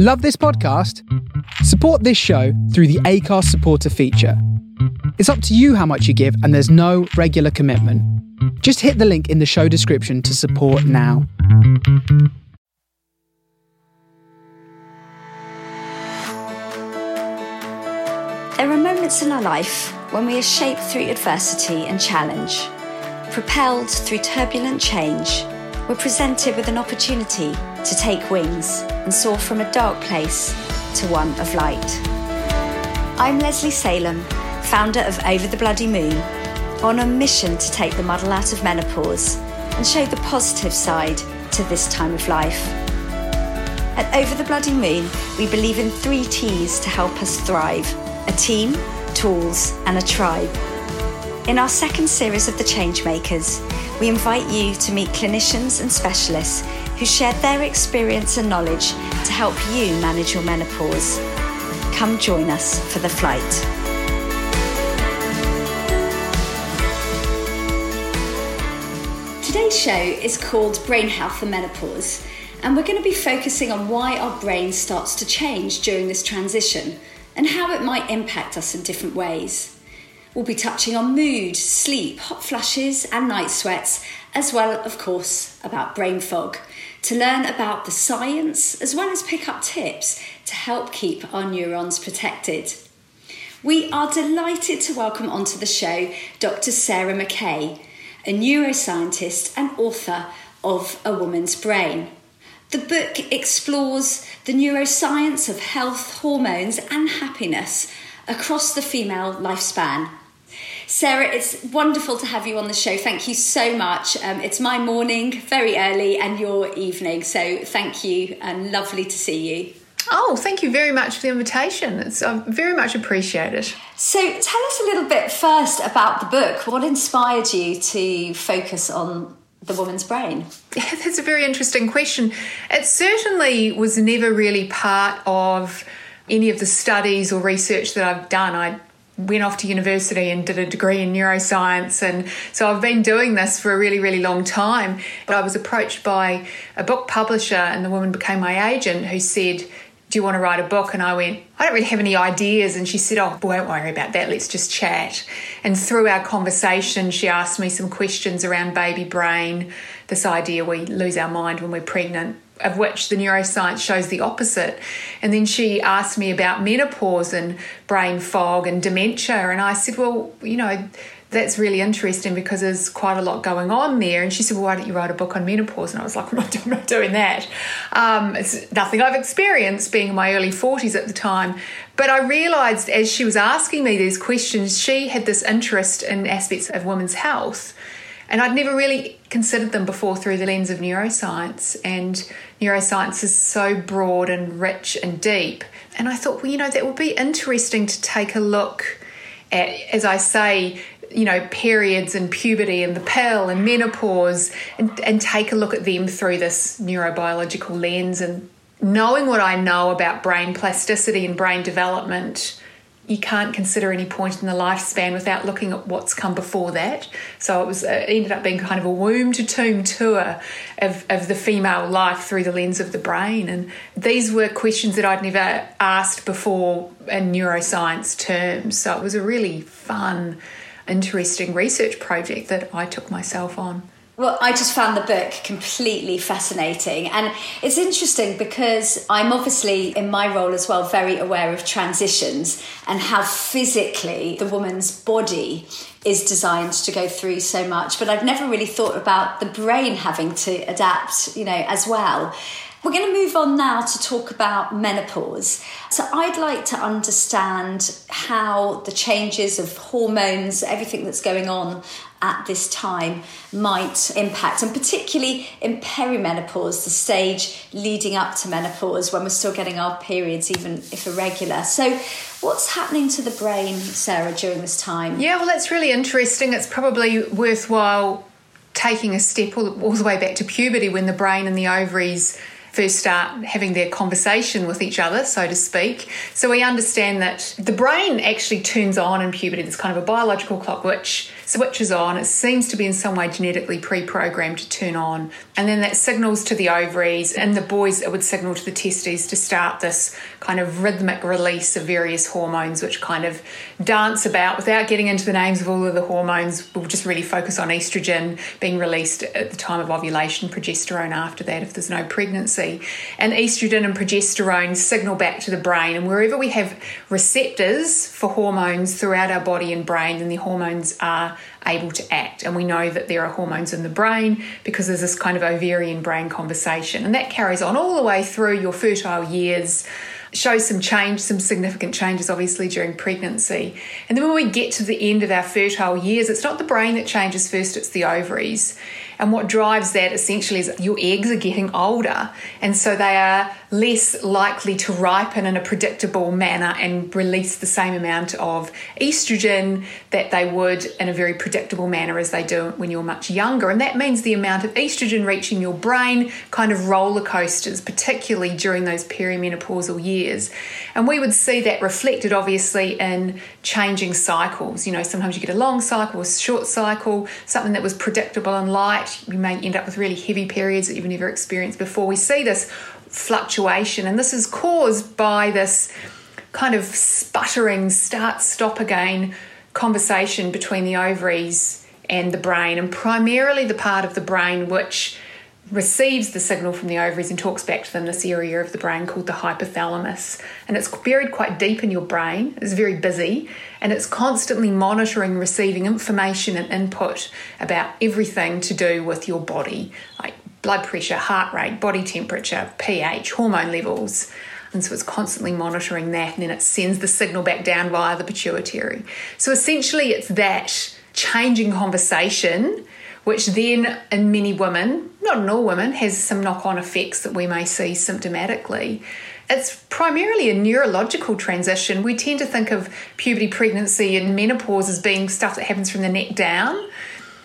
Love this podcast? Support this show through the Acast supporter feature. It's up to you how much you give, and there's no regular commitment. Just hit the link in the show description to support now. There are moments in our life when we are shaped through adversity and challenge, propelled through turbulent change. We're presented with an opportunity to take wings and soar from a dark place to one of light. I'm Lesley Salem, founder of Over the Bloody Moon, on a mission to take the muddle out of menopause and show the positive side to this time of life. At Over the Bloody Moon, we believe in three T's to help us thrive a team, tools, and a tribe. In our second series of The Changemakers, we invite you to meet clinicians and specialists who shared their experience and knowledge to help you manage your menopause. Come join us for the flight. Today's show is called Brain Health and Menopause, and we're going to be focusing on why our brain starts to change during this transition and how it might impact us in different ways. We'll be touching on mood, sleep, hot flushes, and night sweats, as well, of course, about brain fog, to learn about the science as well as pick up tips to help keep our neurons protected. We are delighted to welcome onto the show Dr. Sara McKay, a neuroscientist and author of A Woman's Brain. The book explores the neuroscience of health, hormones, and happiness across the female lifespan. Sara, it's wonderful to have you on the show. Thank you so much. Um, it's my morning, very early, and your evening. So thank you and lovely to see you. Oh, thank you very much for the invitation. It's uh, very much appreciated. So, tell us a little bit first about the book. What inspired you to focus on the woman's brain? Yeah, that's a very interesting question. It certainly was never really part of any of the studies or research that I've done. I went off to university and did a degree in neuroscience and so I've been doing this for a really really long time but I was approached by a book publisher and the woman became my agent who said do you want to write a book? And I went, I don't really have any ideas. And she said, Oh, don't worry about that. Let's just chat. And through our conversation, she asked me some questions around baby brain, this idea we lose our mind when we're pregnant, of which the neuroscience shows the opposite. And then she asked me about menopause and brain fog and dementia. And I said, Well, you know, that's really interesting because there's quite a lot going on there. And she said, Well, why don't you write a book on menopause? And I was like, I'm not, I'm not doing that. Um, it's nothing I've experienced being in my early 40s at the time. But I realised as she was asking me these questions, she had this interest in aspects of women's health. And I'd never really considered them before through the lens of neuroscience. And neuroscience is so broad and rich and deep. And I thought, well, you know, that would be interesting to take a look at, as I say, you know, periods and puberty and the pill and menopause and, and take a look at them through this neurobiological lens and knowing what I know about brain plasticity and brain development you can't consider any point in the lifespan without looking at what's come before that. So it was uh, it ended up being kind of a womb to tomb tour of, of the female life through the lens of the brain. And these were questions that I'd never asked before in neuroscience terms. So it was a really fun interesting research project that I took myself on. Well, I just found the book completely fascinating. And it's interesting because I'm obviously, in my role as well, very aware of transitions and how physically the woman's body is designed to go through so much. But I've never really thought about the brain having to adapt, you know, as well. We're going to move on now to talk about menopause. So, I'd like to understand how the changes of hormones, everything that's going on at this time, might impact, and particularly in perimenopause, the stage leading up to menopause when we're still getting our periods, even if irregular. So, what's happening to the brain, Sara, during this time? Yeah, well, that's really interesting. It's probably worthwhile taking a step all, all the way back to puberty when the brain and the ovaries first start having their conversation with each other, so to speak. So we understand that the brain actually turns on in puberty. It's kind of a biological clock which switches on. It seems to be in some way genetically pre programmed to turn on. And then that signals to the ovaries, and the boys, it would signal to the testes to start this kind of rhythmic release of various hormones, which kind of dance about without getting into the names of all of the hormones. We'll just really focus on estrogen being released at the time of ovulation, progesterone after that if there's no pregnancy. And estrogen and progesterone signal back to the brain, and wherever we have receptors for hormones throughout our body and brain, then the hormones are able to act. And we know that there are hormones in the brain because there's this kind of ovarian brain conversation. And that carries on all the way through your fertile years shows some change, some significant changes, obviously, during pregnancy. And then when we get to the end of our fertile years, it's not the brain that changes first, it's the ovaries. And what drives that essentially is your eggs are getting older, and so they are less likely to ripen in a predictable manner and release the same amount of estrogen that they would in a very predictable manner as they do when you're much younger. And that means the amount of estrogen reaching your brain kind of roller coasters, particularly during those perimenopausal years. And we would see that reflected obviously in changing cycles. You know, sometimes you get a long cycle, a short cycle, something that was predictable and light. You may end up with really heavy periods that you've never experienced before. We see this fluctuation, and this is caused by this kind of sputtering start stop again conversation between the ovaries and the brain, and primarily the part of the brain which receives the signal from the ovaries and talks back to them this area of the brain called the hypothalamus and it's buried quite deep in your brain it's very busy and it's constantly monitoring receiving information and input about everything to do with your body like blood pressure, heart rate, body temperature, pH, hormone levels. And so it's constantly monitoring that, and then it sends the signal back down via the pituitary. So essentially, it's that changing conversation, which then in many women, not in all women, has some knock on effects that we may see symptomatically. It's primarily a neurological transition. We tend to think of puberty, pregnancy, and menopause as being stuff that happens from the neck down.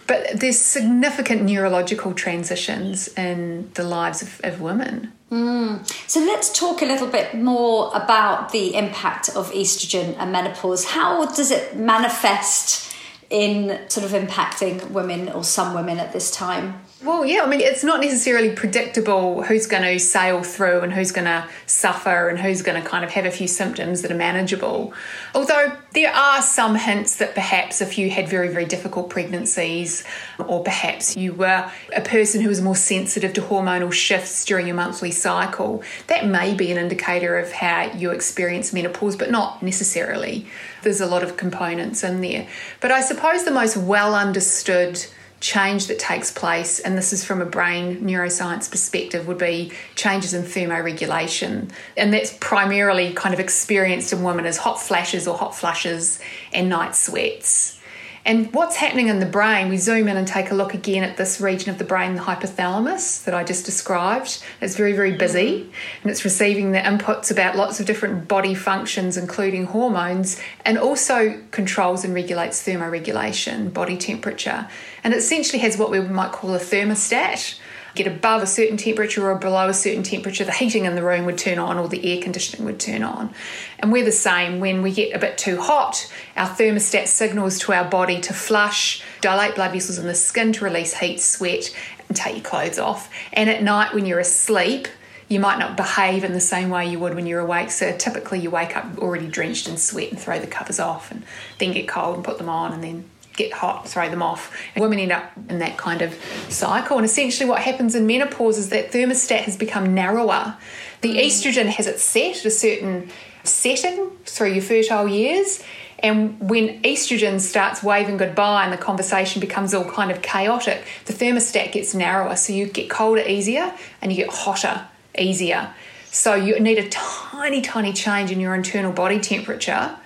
But there's significant neurological transitions in the lives of, of women. Mm. So let's talk a little bit more about the impact of estrogen and menopause. How does it manifest in sort of impacting women or some women at this time? Well, yeah, I mean, it's not necessarily predictable who's going to sail through and who's going to suffer and who's going to kind of have a few symptoms that are manageable. Although there are some hints that perhaps if you had very, very difficult pregnancies, or perhaps you were a person who was more sensitive to hormonal shifts during your monthly cycle, that may be an indicator of how you experience menopause, but not necessarily. There's a lot of components in there. But I suppose the most well understood change that takes place, and this is from a brain neuroscience perspective, would be changes in thermoregulation. And that's primarily kind of experienced in women as hot flashes or hot flushes and night sweats. And what's happening in the brain, we zoom in and take a look again at this region of the brain, the hypothalamus that I just described. It's very, very busy and it's receiving the inputs about lots of different body functions, including hormones, and also controls and regulates thermoregulation, body temperature. And it essentially has what we might call a thermostat get above a certain temperature or below a certain temperature, the heating in the room would turn on or the air conditioning would turn on. And we're the same. When we get a bit too hot, our thermostat signals to our body to flush, dilate blood vessels in the skin to release heat, sweat, and take your clothes off. And at night, when you're asleep, you might not behave in the same way you would when you're awake. So typically, you wake up already drenched in sweat and throw the covers off, and then get cold and put them on, and then get hot, throw them off. And women end up in that kind of cycle. And essentially, what happens in menopause is that thermostat has become narrower. The mm. estrogen has it set at a certain setting through your fertile years. And when estrogen starts waving goodbye and the conversation becomes all kind of chaotic, the thermostat gets narrower. So you get colder easier and you get hotter easier. So you need a tiny, tiny change in your internal body temperature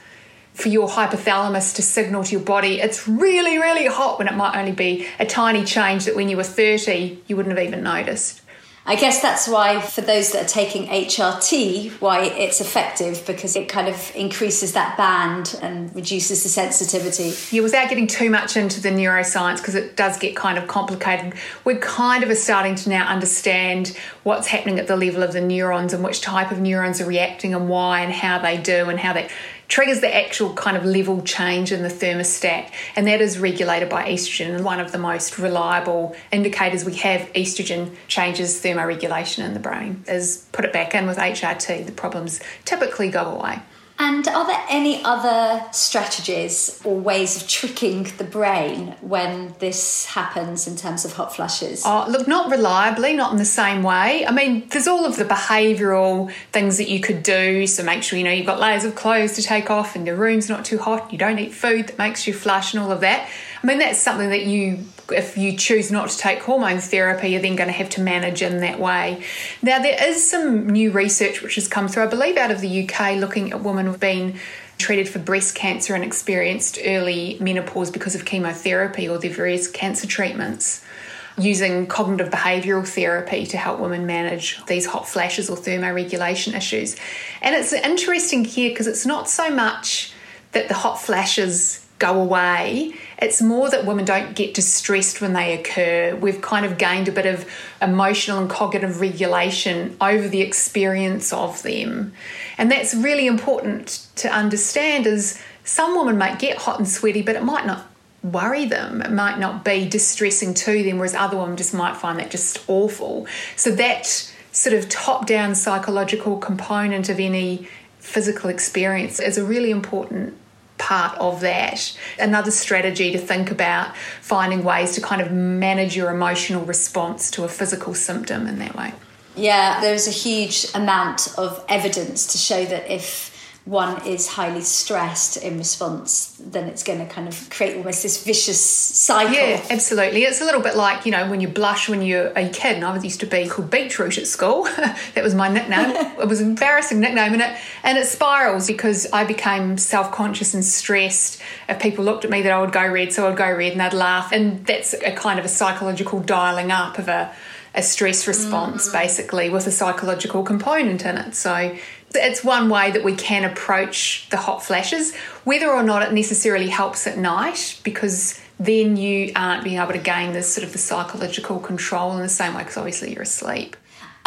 for your hypothalamus to signal to your body it's really, really hot when it might only be a tiny change that when you were 30 you wouldn't have even noticed. I guess that's why, for those that are taking HRT, why it's effective because it kind of increases that band and reduces the sensitivity. Yeah, without getting too much into the neuroscience, because it does get kind of complicated, we're kind of starting to now understand what's happening at the level of the neurons and which type of neurons are reacting and why and how they do and how they triggers the actual kind of level change in the thermostat, and that is regulated by estrogen. And one of the most reliable indicators we have estrogen changes thermoregulation in the brain is put it back in with HRT, the problems typically go away. And are there any other strategies or ways of tricking the brain when this happens in terms of hot flushes? Oh, look, not reliably, not in the same way. I mean, there's all of the behavioural things that you could do. So make sure you know you've got layers of clothes to take off and your room's not too hot. You don't eat food that makes you flush and all of that. I mean, that's something that you if you choose not to take hormone therapy, you're then going to have to manage in that way. Now, there is some new research which has come through, I believe, out of the UK, looking at women who've been treated for breast cancer and experienced early menopause because of chemotherapy or their various cancer treatments. Using cognitive behavioural therapy to help women manage these hot flashes or thermoregulation issues. And it's interesting here because it's not so much that the hot flashes go away. It's more that women don't get distressed when they occur. We've kind of gained a bit of emotional and cognitive regulation over the experience of them. And that's really important to understand is some women might get hot and sweaty, but it might not worry them. It might not be distressing to them, whereas other women just might find that just awful. So that sort of top-down psychological component of any physical experience is a really important part of that. Another strategy to think about finding ways to kind of manage your emotional response to a physical symptom in that way. Yeah, there's a huge amount of evidence to show that if one is highly stressed in response, then it's going to kind of create almost this vicious cycle. Yeah, absolutely. It's a little bit like, you know, when you blush when you're a kid, and I was used to be called Beetroot at school. that was my nickname. it was an embarrassing nickname, and it, and it spirals because I became self conscious and stressed. If people looked at me, that I would go red, so I'd go red and they'd laugh. And that's a kind of a psychological dialing up of a, a stress response, mm. basically, with a psychological component in it. So it's one way that we can approach the hot flashes, whether or not it necessarily helps at night, because then you aren't being able to gain this sort of the psychological control in the same way, because obviously you're asleep.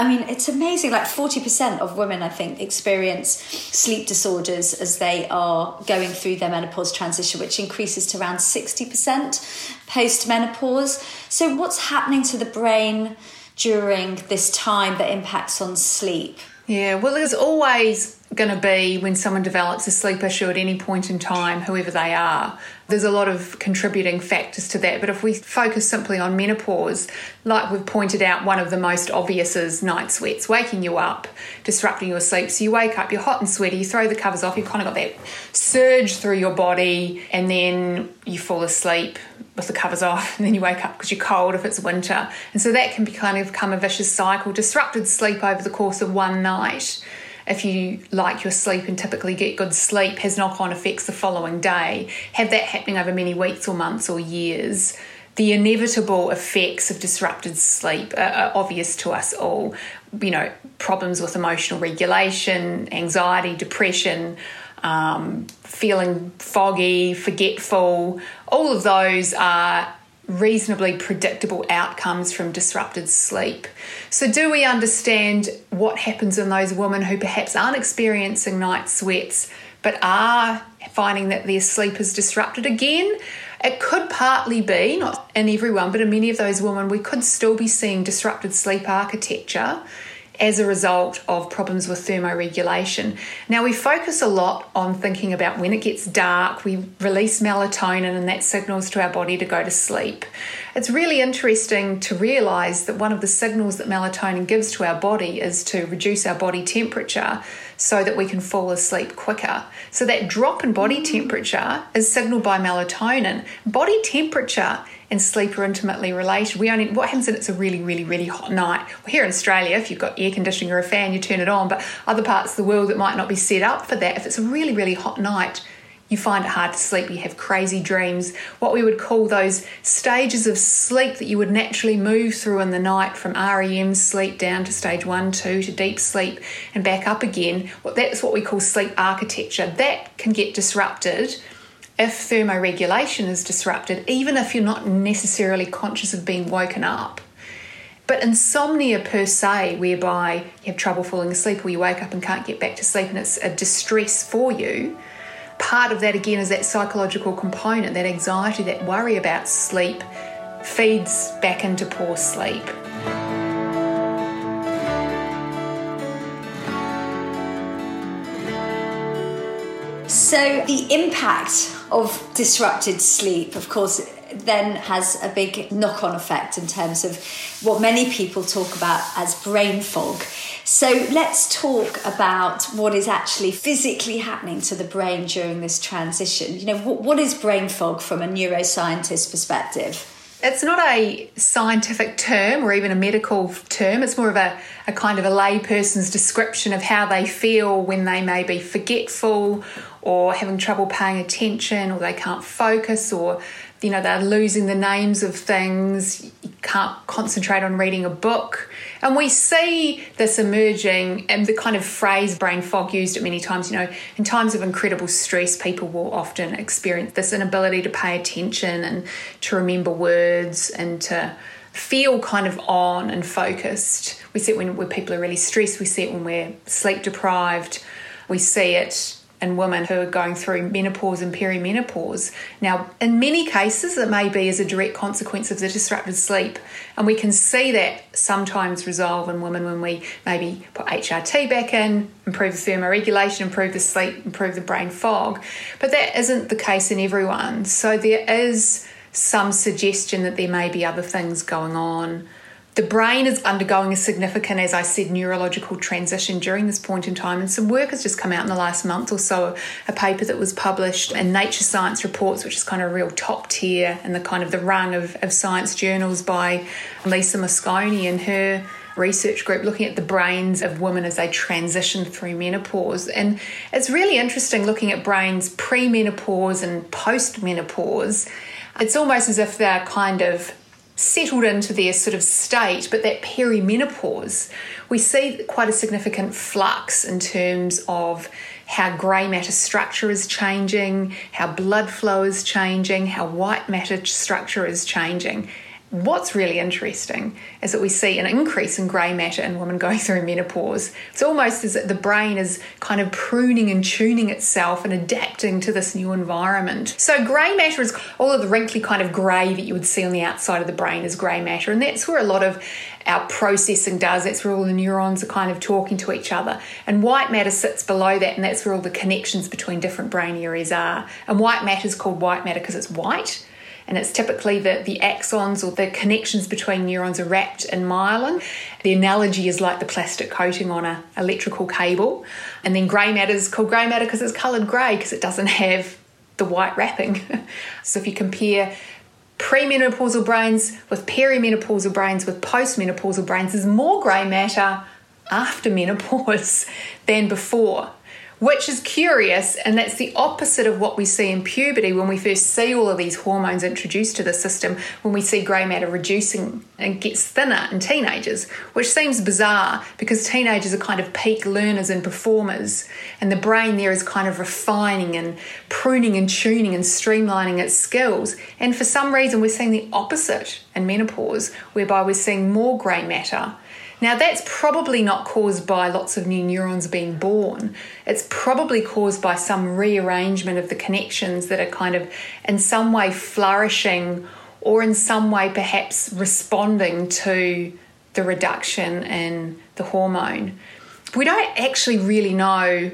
I mean, it's amazing. Like 40% of women, I think, experience sleep disorders as they are going through their menopause transition, which increases to around 60% post menopause. So, what's happening to the brain during this time that impacts on sleep? Yeah, well, there's always going to be when someone develops a sleep issue at any point in time, whoever they are. There's a lot of contributing factors to that. But if we focus simply on menopause, like we've pointed out, one of the most obvious is night sweats, waking you up, disrupting your sleep. So you wake up, you're hot and sweaty, you throw the covers off, you've kind of got that surge through your body, and then you fall asleep with the covers off, and then you wake up because you're cold if it's winter. And so that can be kind of become a vicious cycle. Disrupted sleep over the course of one night, if you like your sleep and typically get good sleep, has knock on effects the following day. Have that happening over many weeks or months or years. The inevitable effects of disrupted sleep are, are obvious to us all. You know, problems with emotional regulation, anxiety, depression, um, feeling foggy, forgetful, all of those are reasonably predictable outcomes from disrupted sleep. So, do we understand what happens in those women who perhaps aren't experiencing night sweats but are finding that their sleep is disrupted again? It could partly be, not in everyone, but in many of those women, we could still be seeing disrupted sleep architecture as a result of problems with thermoregulation. Now, we focus a lot on thinking about when it gets dark, we release melatonin, and that signals to our body to go to sleep. It's really interesting to realize that one of the signals that melatonin gives to our body is to reduce our body temperature so that we can fall asleep quicker. So, that drop in body mm. temperature is signaled by melatonin. Body temperature and sleep are intimately related. We only what happens if it's a really, really, really hot night. Well, here in Australia, if you've got air conditioning or a fan, you turn it on. But other parts of the world, it might not be set up for that. If it's a really, really hot night, you find it hard to sleep. You have crazy dreams. What we would call those stages of sleep that you would naturally move through in the night from REM sleep down to stage one, two to deep sleep and back up again. Well, that's what we call sleep architecture. That can get disrupted if thermoregulation is disrupted, even if you're not necessarily conscious of being woken up. But insomnia per se, whereby you have trouble falling asleep or you wake up and can't get back to sleep and it's a distress for you, part of that again is that psychological component, that anxiety, that worry about sleep feeds back into poor sleep. So, the impact of disrupted sleep, of course, then has a big knock on effect in terms of what many people talk about as brain fog. So let's talk about what is actually physically happening to the brain during this transition. You know, what, what is brain fog from a neuroscientist perspective? It's not a scientific term or even a medical term. It's more of a, a kind of a layperson's description of how they feel when they may be forgetful or having trouble paying attention or they can't focus or you know they're losing the names of things. You can't concentrate on reading a book. And we see this emerging and the kind of phrase brain fog used it many times you know in times of incredible stress people will often experience this inability to pay attention and to remember words and to feel kind of on and focused. We see it when, when people are really stressed. We see it when we're sleep deprived we see it and women who are going through menopause and perimenopause. Now, in many cases, it may be as a direct consequence of the disrupted sleep, and we can see that sometimes resolve in women when we maybe put HRT back in, improve the thermoregulation, improve the sleep, improve the brain fog. But that isn't the case in everyone. So there is some suggestion that there may be other things going on the brain is undergoing a significant, as I said, neurological transition during this point in time. And some work has just come out in the last month or so, a paper that was published in Nature Science Reports, which is kind of a real top tier and the kind of the rung of, of science journals by Lisa Mosconi and her research group looking at the brains of women as they transition through menopause. And it's really interesting looking at brains pre menopause and post menopause. It's almost as if they're kind of settled into their sort of state, but that perimenopause, we see quite a significant flux in terms of how grey matter structure is changing, how blood flow is changing, how white matter structure is changing. What's really interesting is that we see an increase in grey matter in women going through menopause. It's almost as if the brain is kind of pruning and tuning itself and adapting to this new environment. So, grey matter is all of the wrinkly kind of grey that you would see on the outside of the brain is grey matter, and that's where a lot of our processing does. That's where all the neurons are kind of talking to each other. And white matter sits below that, and that's where all the connections between different brain areas are. And white matter is called white matter because it's white and it's typically that the axons or the connections between neurons are wrapped in myelin. The analogy is like the plastic coating on an electrical cable. And then grey matter is called grey matter because it's coloured grey because it doesn't have the white wrapping. so if you compare premenopausal brains with perimenopausal brains with postmenopausal brains, there's more grey matter after menopause than before which is curious, and that's the opposite of what we see in puberty when we first see all of these hormones introduced to the system, when we see grey matter reducing and gets thinner in teenagers, which seems bizarre because teenagers are kind of peak learners and performers, and the brain there is kind of refining and pruning and tuning and streamlining its skills. And for some reason, we're seeing the opposite in menopause, whereby we're seeing more grey matter now, that's probably not caused by lots of new neurons being born. It's probably caused by some rearrangement of the connections that are kind of in some way flourishing or in some way perhaps responding to the reduction in the hormone. We don't actually really know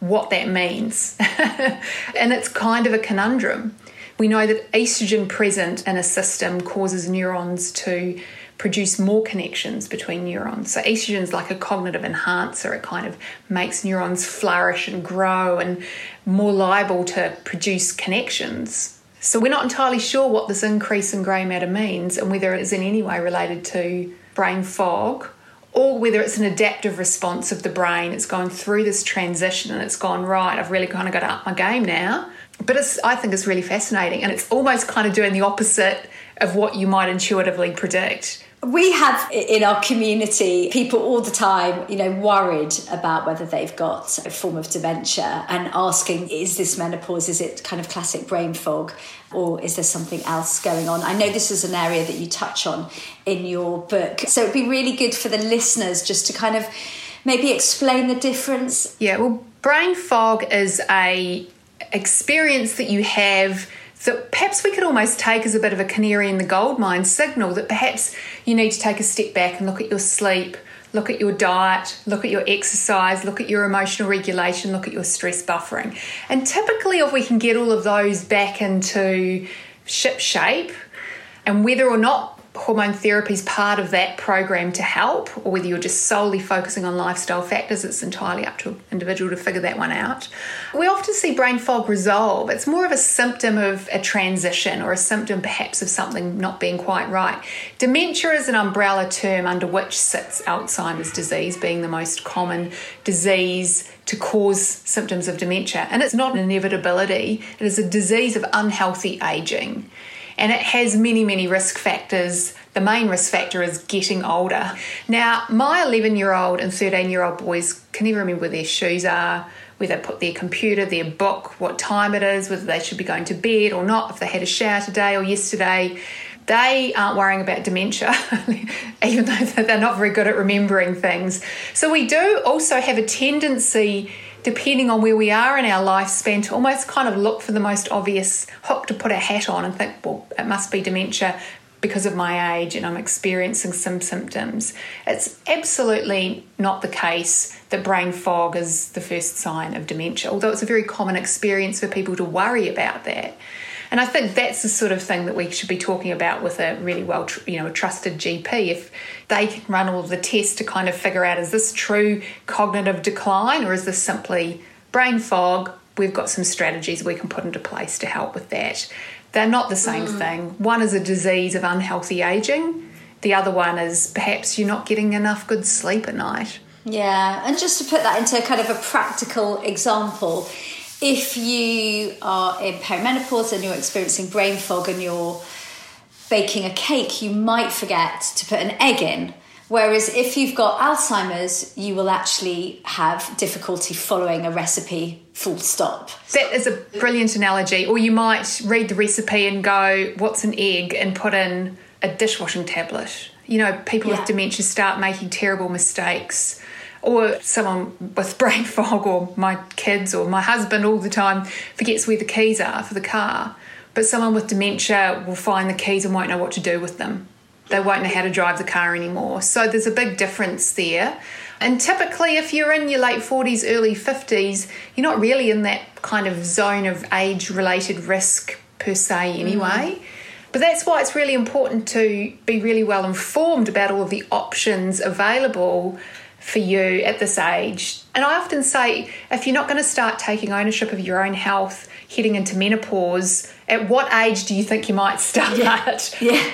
what that means, and it's kind of a conundrum. We know that estrogen present in a system causes neurons to produce more connections between neurons. So estrogen is like a cognitive enhancer. It kind of makes neurons flourish and grow and more liable to produce connections. So we're not entirely sure what this increase in grey matter means and whether it is in any way related to brain fog or whether it's an adaptive response of the brain. It's gone through this transition and it's gone, right, I've really kind of got to up my game now. But it's, I think it's really fascinating and it's almost kind of doing the opposite of what you might intuitively predict. We have in our community people all the time, you know, worried about whether they've got a form of dementia and asking, is this menopause? Is it kind of classic brain fog? Or is there something else going on? I know this is an area that you touch on in your book. So it'd be really good for the listeners just to kind of maybe explain the difference. Yeah, well, brain fog is a experience that you have that perhaps we could almost take as a bit of a canary in the gold mine signal that perhaps you need to take a step back and look at your sleep, look at your diet, look at your exercise, look at your emotional regulation, look at your stress buffering. And typically, if we can get all of those back into ship shape, and whether or not hormone therapy is part of that program to help, or whether you're just solely focusing on lifestyle factors, it's entirely up to an individual to figure that one out. We often see brain fog resolve. It's more of a symptom of a transition or a symptom perhaps of something not being quite right. Dementia is an umbrella term under which sits Alzheimer's disease, being the most common disease to cause symptoms of dementia. And it's not an inevitability, it is a disease of unhealthy aging and it has many, many risk factors. The main risk factor is getting older. Now, my 11 year old and 13 year old boys can never remember where their shoes are, where they put their computer, their book, what time it is, whether they should be going to bed or not, if they had a shower today or yesterday. They aren't worrying about dementia, even though they're not very good at remembering things. So, we do also have a tendency depending on where we are in our lifespan, to almost kind of look for the most obvious hook to put a hat on and think, well, it must be dementia because of my age and I'm experiencing some symptoms. It's absolutely not the case that brain fog is the first sign of dementia, although it's a very common experience for people to worry about that. And I think that's the sort of thing that we should be talking about with a really well, you know, a trusted GP. If they can run all the tests to kind of figure out is this true cognitive decline or is this simply brain fog? We've got some strategies we can put into place to help with that. They're not the same mm. thing. One is a disease of unhealthy aging. The other one is perhaps you're not getting enough good sleep at night. Yeah, and just to put that into kind of a practical example, if you are in perimenopause and you're experiencing brain fog and you're baking a cake, you might forget to put an egg in. Whereas if you've got Alzheimer's, you will actually have difficulty following a recipe full stop. That is a brilliant analogy. Or you might read the recipe and go, What's an egg? and put in a dishwashing tablet. You know, people yeah. with dementia start making terrible mistakes or someone with brain fog, or my kids, or my husband all the time forgets where the keys are for the car. But someone with dementia will find the keys and won't know what to do with them. They won't know how to drive the car anymore. So there's a big difference there. And typically, if you're in your late 40s, early 50s, you're not really in that kind of zone of age related risk per se, anyway. Mm. But that's why it's really important to be really well informed about all of the options available for you at this age. And I often say if you're not going to start taking ownership of your own health heading into menopause, at what age do you think you might start? Yeah. yeah.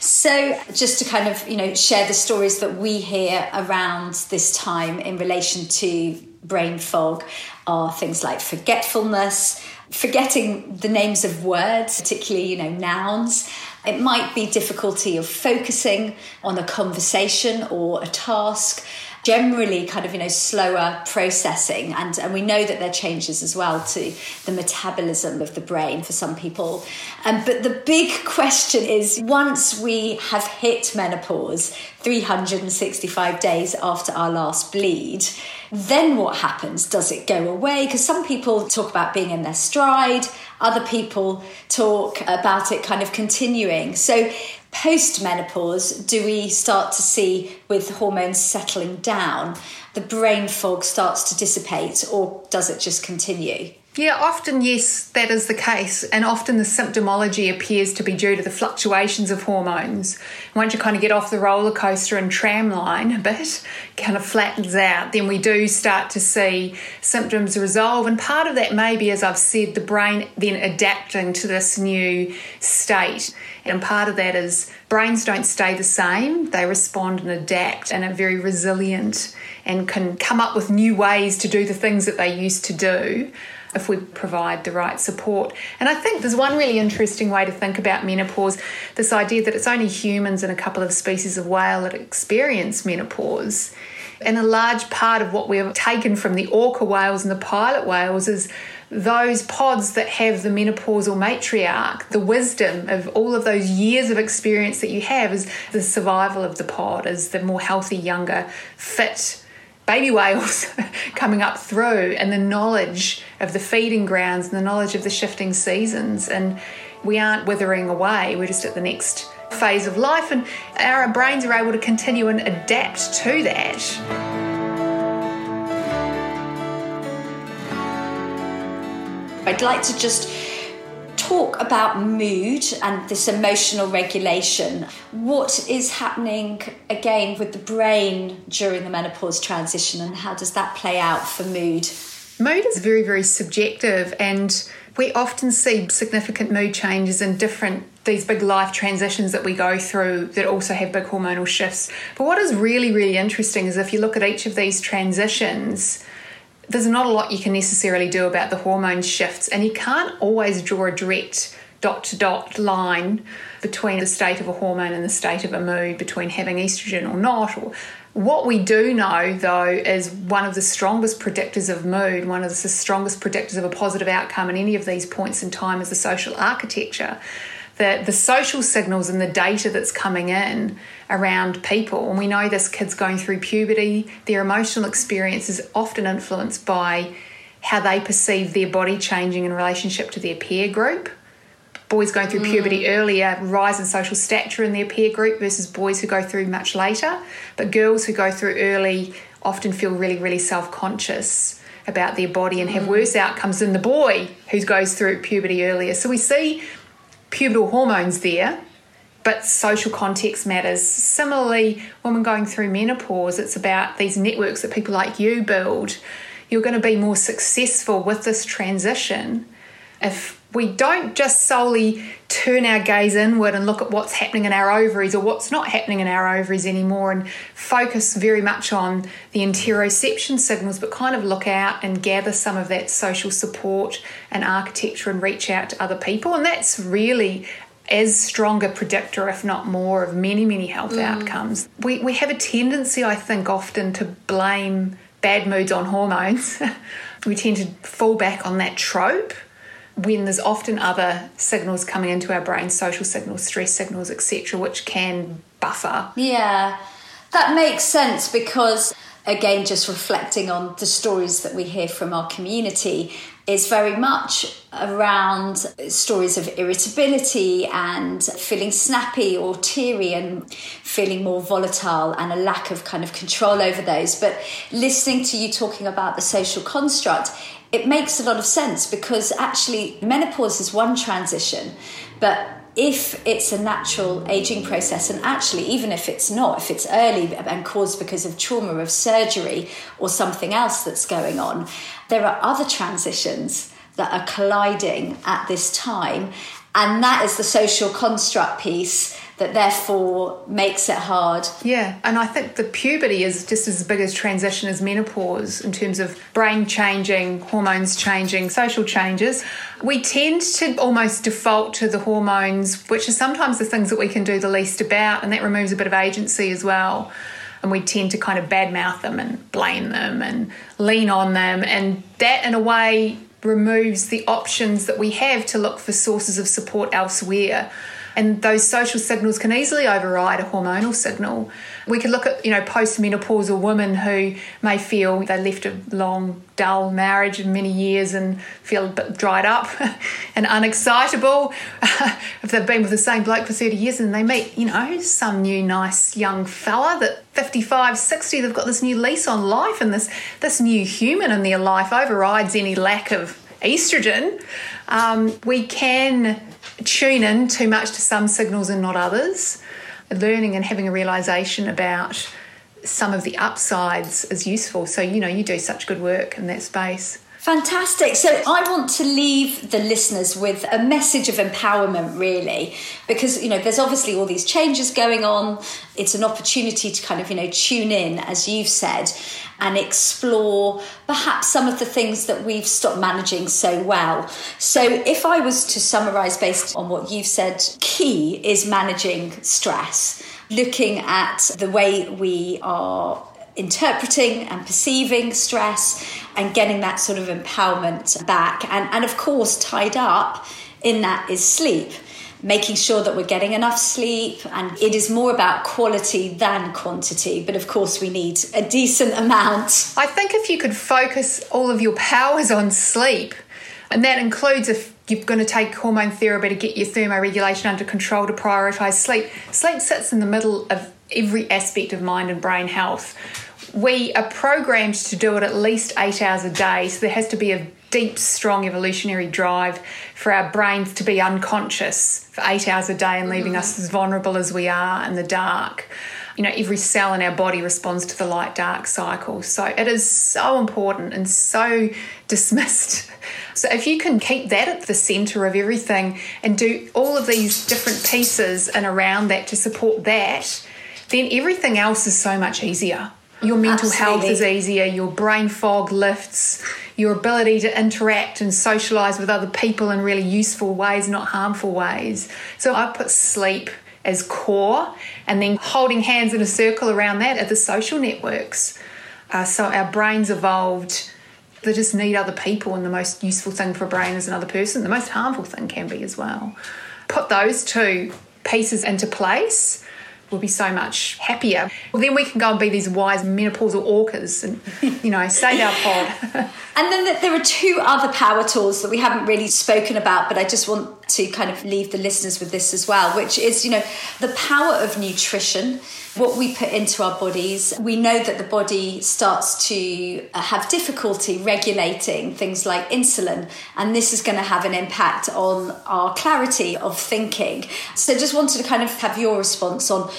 So, just to kind of, you know, share the stories that we hear around this time in relation to brain fog are things like forgetfulness, forgetting the names of words, particularly, you know, nouns. It might be difficulty of focusing on a conversation or a task generally kind of you know slower processing and and we know that there are changes as well to the metabolism of the brain for some people. Um, but the big question is once we have hit menopause 365 days after our last bleed then what happens? Does it go away? Because some people talk about being in their stride. Other people talk about it kind of continuing. So post menopause do we start to see with hormones settling down the brain fog starts to dissipate or does it just continue yeah, often, yes, that is the case. And often the symptomology appears to be due to the fluctuations of hormones. Once you kind of get off the roller coaster and tram line a bit, kind of flattens out, then we do start to see symptoms resolve. And part of that may be, as I've said, the brain then adapting to this new state. And part of that is brains don't stay the same, they respond and adapt and are very resilient and can come up with new ways to do the things that they used to do if we provide the right support. And I think there's one really interesting way to think about menopause this idea that it's only humans and a couple of species of whale that experience menopause. And a large part of what we've taken from the orca whales and the pilot whales is those pods that have the menopausal matriarch, the wisdom of all of those years of experience that you have is the survival of the pod, is the more healthy, younger, fit baby whales coming up through and the knowledge of the feeding grounds and the knowledge of the shifting seasons. And we aren't withering away, we're just at the next phase of life, and our brains are able to continue and adapt to that. I'd like to just talk about mood and this emotional regulation. What is happening again with the brain during the menopause transition, and how does that play out for mood? Mood is very, very subjective, and we often see significant mood changes in different these big life transitions that we go through that also have big hormonal shifts. But what is really, really interesting is if you look at each of these transitions, there's not a lot you can necessarily do about the hormone shifts, and you can't always draw a direct dot to dot line between the state of a hormone and the state of a mood, between having estrogen or not. Or what we do know, though, is one of the strongest predictors of mood, one of the strongest predictors of a positive outcome in any of these points in time is the social architecture the, the social signals and the data that's coming in around people. And we know this kids going through puberty, their emotional experience is often influenced by how they perceive their body changing in relationship to their peer group. Boys going through mm. puberty earlier rise in social stature in their peer group versus boys who go through much later. But girls who go through early often feel really, really self conscious about their body and have mm. worse outcomes than the boy who goes through puberty earlier. So we see pubertal hormones there, but social context matters. Similarly, women going through menopause, it's about these networks that people like you build. You're going to be more successful with this transition if we don't just solely turn our gaze inward and look at what's happening in our ovaries or what's not happening in our ovaries anymore and focus very much on the interoception signals, but kind of look out and gather some of that social support and architecture and reach out to other people. And that's really as strong a predictor, if not more, of many, many health mm. outcomes. We, we have a tendency, I think, often to blame bad moods on hormones. we tend to fall back on that trope when there's often other signals coming into our brain, social signals, stress signals, etc., which can buffer. Yeah, that makes sense because, again, just reflecting on the stories that we hear from our community, is very much around stories of irritability and feeling snappy or teary and feeling more volatile and a lack of kind of control over those. But listening to you talking about the social construct, it makes a lot of sense because actually menopause is one transition, but if it's a natural aging process, and actually, even if it's not, if it's early and caused because of trauma of surgery or something else that's going on, there are other transitions that are colliding at this time. And that is the social construct piece that therefore makes it hard. Yeah, and I think the puberty is just as big a transition as menopause in terms of brain changing, hormones changing, social changes. We tend to almost default to the hormones, which are sometimes the things that we can do the least about, and that removes a bit of agency as well. And we tend to kind of badmouth them and blame them and lean on them, and that in a way removes the options that we have to look for sources of support elsewhere and those social signals can easily override a hormonal signal. We could look at, you know, postmenopausal women who may feel they left a long, dull marriage in many years and feel a bit dried up and unexcitable. if they've been with the same bloke for 30 years and they meet, you know, some new nice young fella that 55, 60, they've got this new lease on life and this, this new human in their life overrides any lack of estrogen. Um, we can tune in too much to some signals and not others. Learning and having a realization about some of the upsides is useful. So, you know, you do such good work in that space. Fantastic. So I want to leave the listeners with a message of empowerment, really, because, you know, there's obviously all these changes going on. It's an opportunity to kind of, you know, tune in, as you've said, and explore perhaps some of the things that we've stopped managing so well. So if I was to summarize based on what you've said, key is managing stress looking at the way we are interpreting and perceiving stress and getting that sort of empowerment back. And, and of course, tied up in that is sleep. making sure that we're getting enough sleep. And it is more about quality than quantity. But of course, we need a decent amount. I think if you could focus all of your powers on sleep, and that includes if you're going to take hormone therapy to get your thermoregulation under control to prioritize sleep. Sleep sits in the middle of every aspect of mind and brain health. We are programmed to do it at least eight hours a day, so there has to be a deep, strong evolutionary drive for our brains to be unconscious for eight hours a day and leaving mm-hmm. us as vulnerable as we are in the dark. You know, every cell in our body responds to the light dark cycle. So it is so important and so dismissed. So if you can keep that at the center of everything and do all of these different pieces and around that to support that, then everything else is so much easier. Your mental Absolutely. health is easier, your brain fog lifts, your ability to interact and socialize with other people in really useful ways, not harmful ways. So I put sleep as core and then holding hands in a circle around that are the social networks. Uh, so our brains evolved they just need other people and the most useful thing for a brain is another person the most harmful thing can be as well put those two pieces into place we'll be so much happier. Well, then we can go and be these wise menopausal orcas and, you know, save our pod. And then there are two other power tools that we haven't really spoken about, but I just want to kind of leave the listeners with this as well, which is, you know, the power of nutrition what we put into our bodies. We know that the body starts to uh, have difficulty regulating things like insulin, and this is going to have an impact on our clarity of thinking. So, just wanted to kind of have your response on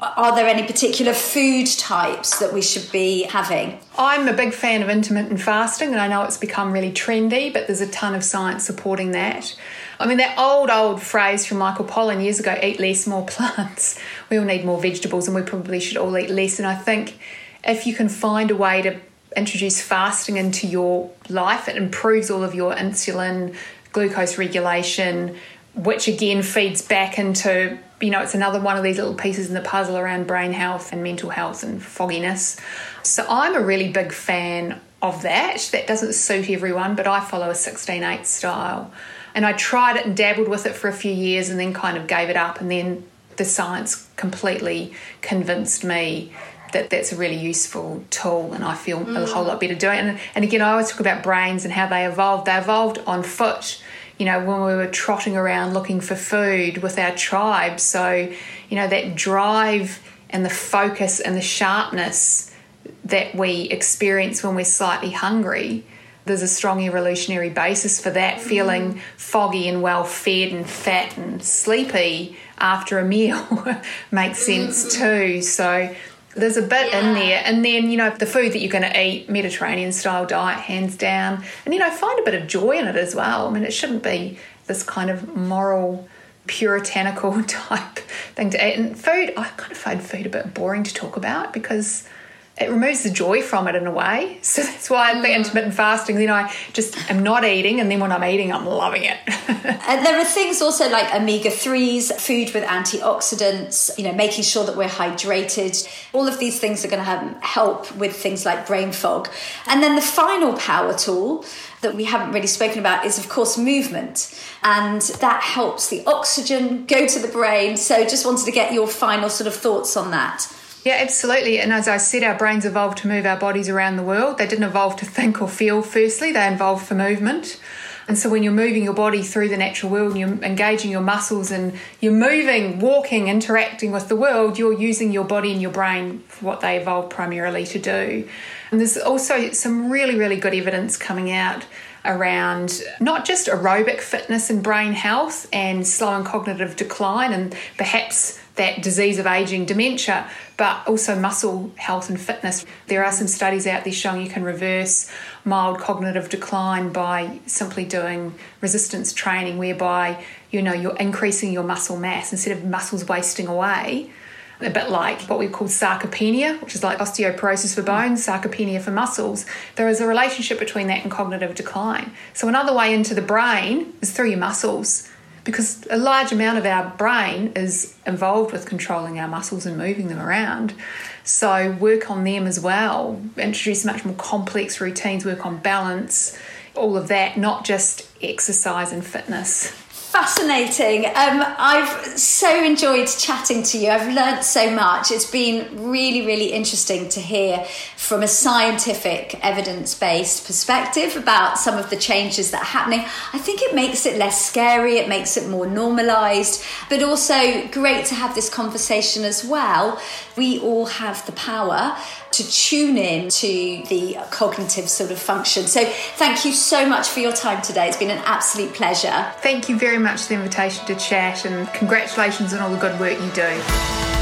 are there any particular food types that we should be having? I'm a big fan of intermittent fasting, and I know it's become really trendy, but there's a ton of science supporting that. I mean, that old, old phrase from Michael Pollan years ago eat less, more plants. We all need more vegetables and we probably should all eat less. And I think if you can find a way to introduce fasting into your life, it improves all of your insulin, glucose regulation, which again feeds back into, you know, it's another one of these little pieces in the puzzle around brain health and mental health and fogginess. So I'm a really big fan of that. That doesn't suit everyone, but I follow a 16 8 style. And I tried it and dabbled with it for a few years and then kind of gave it up. And then the science completely convinced me that that's a really useful tool and I feel mm. a whole lot better doing it. And, and again, I always talk about brains and how they evolved. They evolved on foot, you know, when we were trotting around looking for food with our tribe. So, you know, that drive and the focus and the sharpness that we experience when we're slightly hungry there's a strong evolutionary basis for that feeling mm. foggy and well fed and fat and sleepy after a meal makes sense mm. too so there's a bit yeah. in there and then you know the food that you're going to eat mediterranean style diet hands down and you know find a bit of joy in it as well i mean it shouldn't be this kind of moral puritanical type thing to eat and food i kind of find food a bit boring to talk about because it removes the joy from it in a way. So that's why I think mm. intermittent fasting, then I just am not eating, and then when I'm eating, I'm loving it. and there are things also like omega 3s, food with antioxidants, you know, making sure that we're hydrated. All of these things are going to help with things like brain fog. And then the final power tool that we haven't really spoken about is, of course, movement. And that helps the oxygen go to the brain. So just wanted to get your final sort of thoughts on that. Yeah, absolutely. And as I said, our brains evolved to move our bodies around the world. They didn't evolve to think or feel, firstly, they evolved for movement. And so when you're moving your body through the natural world and you're engaging your muscles and you're moving, walking, interacting with the world, you're using your body and your brain for what they evolved primarily to do. And there's also some really, really good evidence coming out around not just aerobic fitness and brain health and slow and cognitive decline and perhaps that disease of aging, dementia, but also muscle health and fitness. There are some studies out there showing you can reverse mild cognitive decline by simply doing resistance training, whereby you know you're increasing your muscle mass instead of muscles wasting away. A bit like what we call sarcopenia, which is like osteoporosis for bones, sarcopenia for muscles. There is a relationship between that and cognitive decline. So, another way into the brain is through your muscles because a large amount of our brain is involved with controlling our muscles and moving them around. So, work on them as well, introduce much more complex routines, work on balance, all of that, not just exercise and fitness fascinating. Um, I've so enjoyed chatting to you. I've learnt so much. It's been really, really interesting to hear from a scientific, evidence based perspective about some of the changes that are happening. I think it makes it less scary, it makes it more normalised, but also great to have this conversation as well. We all have the power to tune in to the cognitive sort of function. So, thank you so much for your time today. It's been an absolute pleasure. Thank you very much for the invitation to chat, and congratulations on all the good work you do.